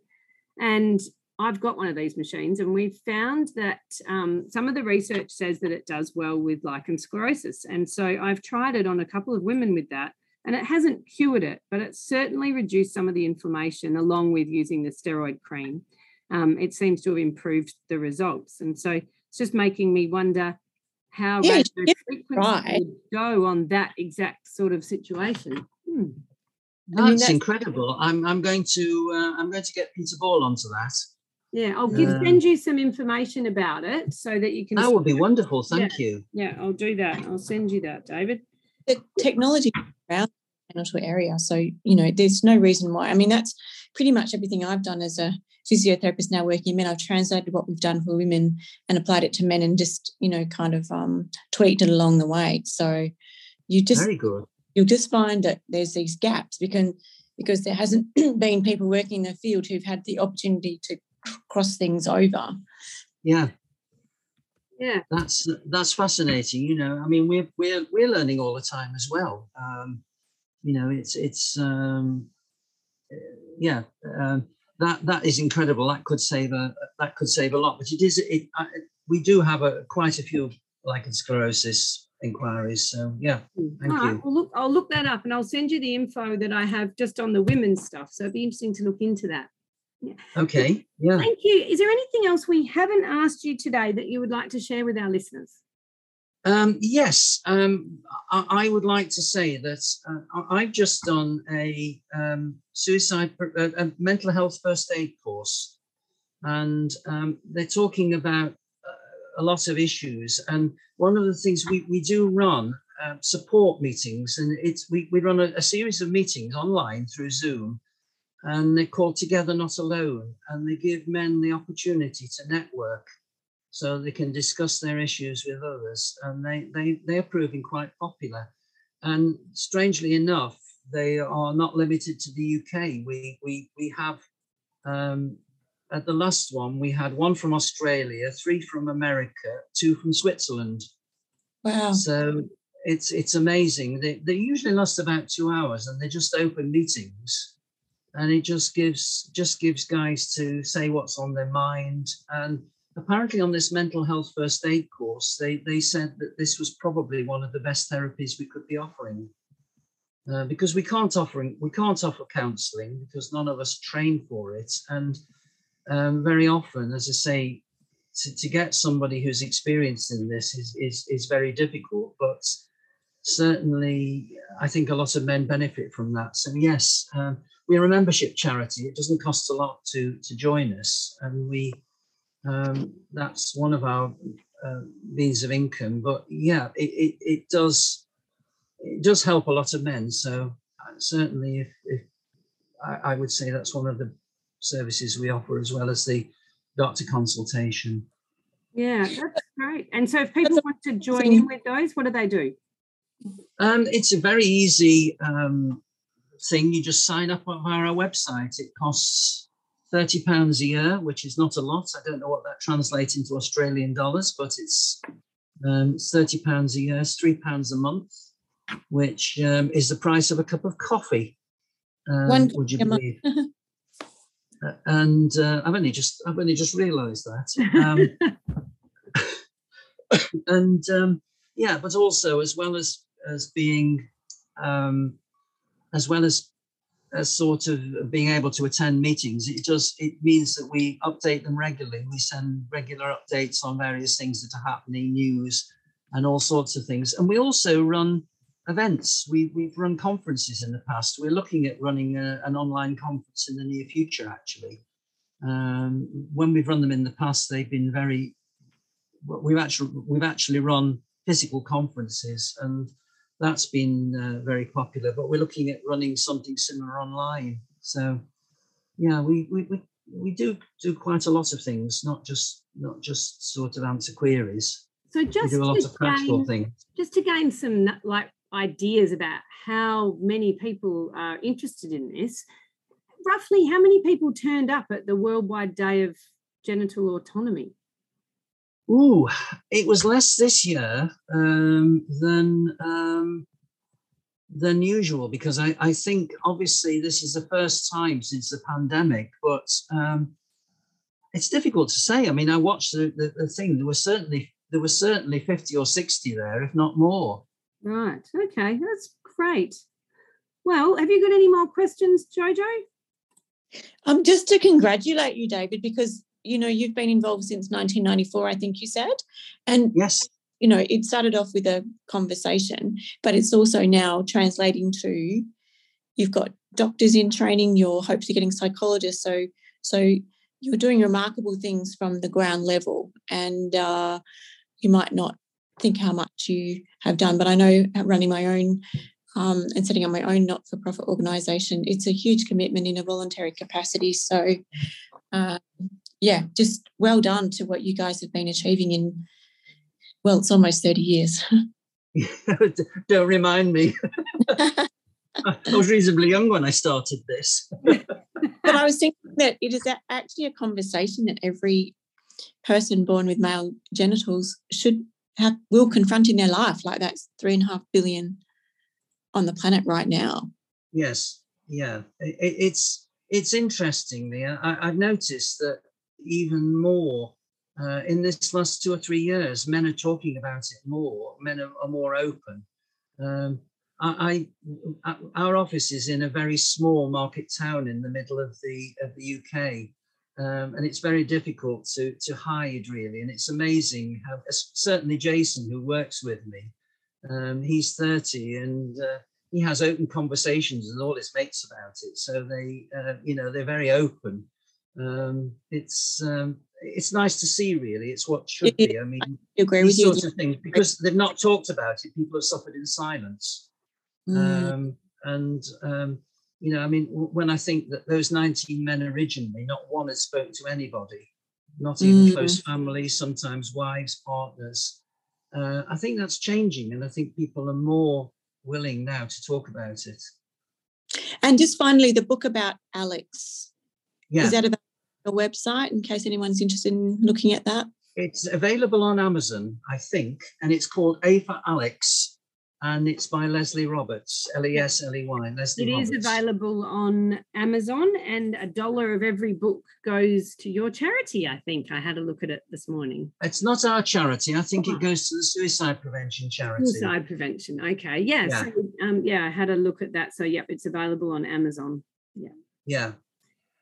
And I've got one of these machines, and we've found that um, some of the research says that it does well with lichen sclerosis. And so I've tried it on a couple of women with that, and it hasn't cured it, but it's certainly reduced some of the inflammation along with using the steroid cream. Um, it seems to have improved the results. And so it's just making me wonder how yeah, radio frequency would go on that exact sort of situation. Hmm. That's, I mean, that's, incredible. I'm I'm going to uh, I'm going to get Peter Ball onto that. Yeah, I'll give, uh, send you some information about it so that you can. That would be wonderful. Thank yeah. you. Yeah, I'll do that. I'll send you that, David. The technology around the genital area, so you know, there's no reason why. I mean, that's pretty much everything I've done as a physiotherapist now working in men. I've translated what we've done for women and applied it to men and just, you know, kind of um, tweaked it along the way. So you just very good. You'll just find that there's these gaps because because there hasn't been people working in the field who've had the opportunity to cross things over. Yeah. Yeah. That's that's fascinating. You know, I mean, we're we're we're learning all the time as well. Um, you know, it's it's um, yeah. Um, that that is incredible. That could save a that could save a lot. But it is it. I, we do have a quite a few lichen sclerosis inquiries. So yeah, hmm. thank All you. Right, well, look, I'll look that up and I'll send you the info that I have just on the women's stuff. So it'd be interesting to look into that. Yeah. Okay. Yeah. Thank you. Is there anything else we haven't asked you today that you would like to share with our listeners? Um, yes, um, I, I, would like to say that uh, I've just done a um, suicide, a, uh, a, mental health first aid course, and um, they're talking about uh, a lot of issues. And one of the things we, we do run uh, support meetings, and it's we, we run a, a series of meetings online through Zoom, and they're called Together Not Alone, and they give men the opportunity to network so they can discuss their issues with others. And they, they, they're proving quite popular. And strangely enough, they are not limited to the UK. We, we, we have, um, at the last one, we had one from Australia, three from America, two from Switzerland. Wow. So it's it's amazing. They, they usually last about two hours and they're just open meetings. And it just gives just gives guys to say what's on their mind and apparently on this mental health first aid course, they, they said that this was probably one of the best therapies we could be offering. Uh, because we can't offer we can't offer counselling because none of us train for it, and um, very often, as I say, to, to get somebody who's experienced in this is, is is very difficult. But certainly, I think a lot of men benefit from that. So yes, um, we're a membership charity. It doesn't cost a lot to to join us, and we um, that's one of our uh, means of income. But yeah, it, it, it does it does help a lot of men. So uh, certainly, if, if I, I would say that's one of the services we offer, as well as the doctor consultation. Yeah, that's great. And so, if people want to join in with those, what do they do? Um, it's a very easy um, thing. You just sign up via our website. It costs thirty pounds a year, which is not a lot. I don't know what that translates into Australian dollars, but it's um, thirty pounds a year. It's three pounds a month, which um, is the price of a cup of coffee. Um, One would you believe? Uh, and uh, I've only just I've only just realised that. Um, and um, yeah, but also as well as as being um, as well as as sort of being able to attend meetings, it does it means that we update them regularly. We send regular updates on various things that are happening, news, and all sorts of things. And we also run events. We, we've run conferences in the past. We're looking at running a, an online conference in the near future, actually. Um, when we've run them in the past, they've been very. We've actually we've actually run physical conferences, and that's been uh, very popular. But we're looking at running something similar online. So, yeah, we we, we we do do quite a lot of things, not just not just sort of answer queries. So We just do a lot of practical gain, things. just to gain some like ideas about how many people are interested in this, roughly how many people turned up at the Worldwide Day of Genital Autonomy? Ooh, it was less this year um, than um, than usual because I, I think obviously this is the first time since the pandemic, but um, it's difficult to say. I mean, I watched the, the, the thing. There was certainly there was certainly fifty or sixty there, if not more. Right. Okay. That's great. Well, have you got any more questions, Jojo? Um, just to congratulate you, David, because you know you've been involved since 1994, I think you said, and Yes, you know it started off with a conversation, but it's also now translating to you've got doctors in training. Your hopes are getting psychologists, so so you're doing remarkable things from the ground level, and uh, you might not think how much you have done, but I know running my own um, and setting up my own not for profit organisation, it's a huge commitment in a voluntary capacity. So, uh, yeah, just well done to what you guys have been achieving in, well, it's almost 30 years. don't remind me. I was reasonably young when I started this. but I was thinking that it is actually a conversation that every person born with male genitals should have will confront in their life. Like that's three and a half billion on the planet right now. Yes, yeah, I- I- it's it's interesting. I, I've noticed that even more uh, in this last two or three years, men are talking about it more. Men are, are more open. Um, I, I our office is in a very small market town in the middle of the of the UK. Um, and it's very difficult to to hide really, and it's amazing how certainly Jason, who works with me, um, he's 30 and uh, he has open conversations with all his mates about it. So they, uh, you know, they're very open. Um, it's um, it's nice to see, really. It's what should be. I mean, I agree these sorts of things because they've not talked about it. People have suffered in silence, Mm. um, and um, you know, I mean, when I think that those 19 men originally, not one had spoken to anybody, not even Mm. close family, sometimes wives, partners. Uh, I think that's changing, and I think people are more willing now to talk about it. And just finally, the book about Alex Yeah, is that about your website in case anyone's interested in looking at that? it's available on Amazon, I think, and it's called A for Alex, and it's by Lesley Roberts, L E S L E Y. Lesley It is Roberts. available on Amazon, and a dollar of every book goes to your charity. I think I had a look at it this morning. It's not our charity. I think Oh. it goes to the suicide prevention charity. Suicide prevention. Okay. Yeah. Yeah. So, um, yeah, I had a look at that. So, yep, it's available on Amazon. Yeah. Yeah.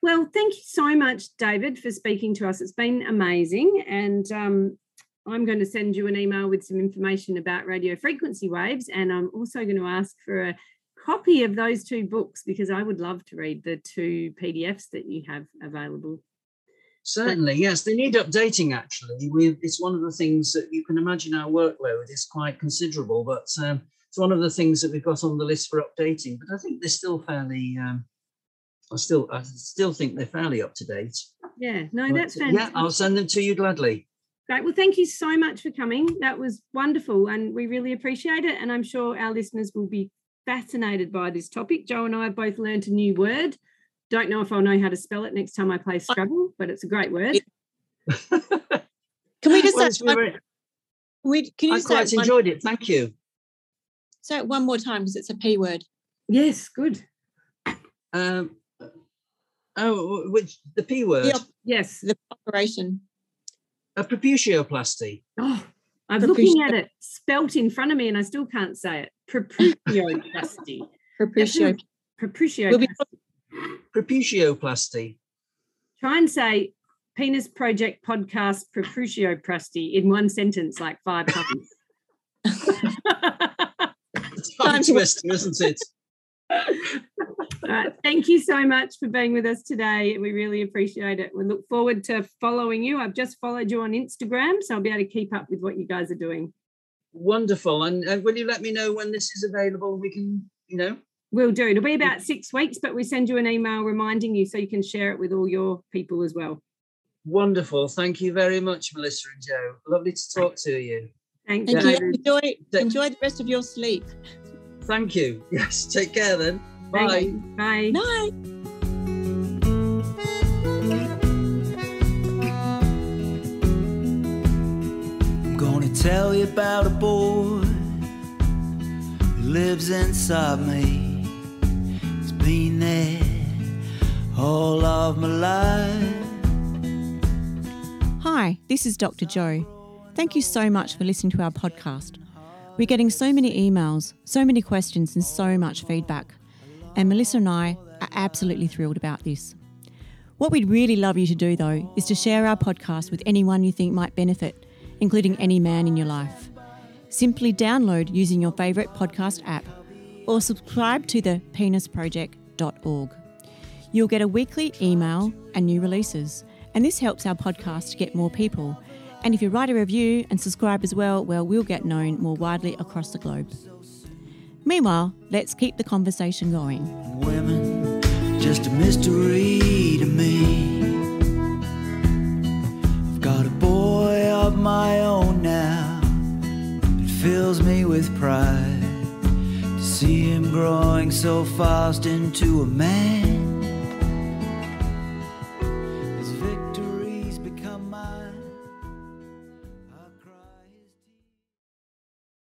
Well, thank you so much, David, for speaking to us. It's been amazing. And um, I'm going to send you an email with some information about radio frequency waves, and I'm also going to ask for a copy of those two books because I would love to read the two PDFs that you have available. Certainly, yes. They need updating. Actually, we it's one of the things that you can imagine our workload is quite considerable, but um, it's one of the things that we've got on the list for updating. But I think they're still fairly. Um, I still, I still think they're fairly up to date. Yeah, no, But, that's fantastic. Yeah, I'll send them to you gladly. Great. Well, thank you so much for coming. That was wonderful, and we really appreciate it. And I'm sure our listeners will be fascinated by this topic. Jo and I have both learned a new word. Don't know if I'll know how to spell it next time I play Scrabble, but it's a great word. Can we just Well, say, it's been very- we, can you I quite it one, enjoyed it. Thank you. say it one more time because it's a P word? Yes, good. Um, oh, which the p word? The, op- Yes. the operation. A proputioplasty. Oh, I'm Proputio- looking at it spelt in front of me, and I still can't say it. Proputioplasty. Proputio. Proputioplasty. We'll be- Proputioplasty. Try and say penis project podcast proputioplasty in one sentence, like five times. It's tongue twister, isn't it? All right. Thank you so much for being with us today. We really appreciate it. We look forward to following you. I've just followed you on Instagram, so I'll be able to keep up with what you guys are doing. Wonderful. And, and will you let me know when this is available? We can, you know. We'll do. It'll be about six weeks, but we send you an email reminding you so you can share it with all your people as well. Wonderful. Thank you very much, Melissa and Jo. Lovely to talk to you. Thank you. Enjoy, enjoy the rest of your sleep. Thank you. Yes. Take care then. Thank Bye. you. Bye. Night. I'm gonna tell you about a boy who lives inside me. He's been there all of my life. Hi, this is Dr. Jo. Thank you so much for listening to our podcast. We're getting so many emails, so many questions, and so much feedback. And Melissa and I are absolutely thrilled about this. What we'd really love you to do, though, is to share our podcast with anyone you think might benefit, including any man in your life. Simply download using your favourite podcast app or subscribe to the penisproject.org. You'll get a weekly email and new releases, and this helps our podcast get more people. And if you write a review and subscribe as well, well, we'll get known more widely across the globe. Meanwhile, let's keep the conversation going. Women, just a mystery to me. I've got a boy of my own now. It fills me with pride to see him growing so fast into a man.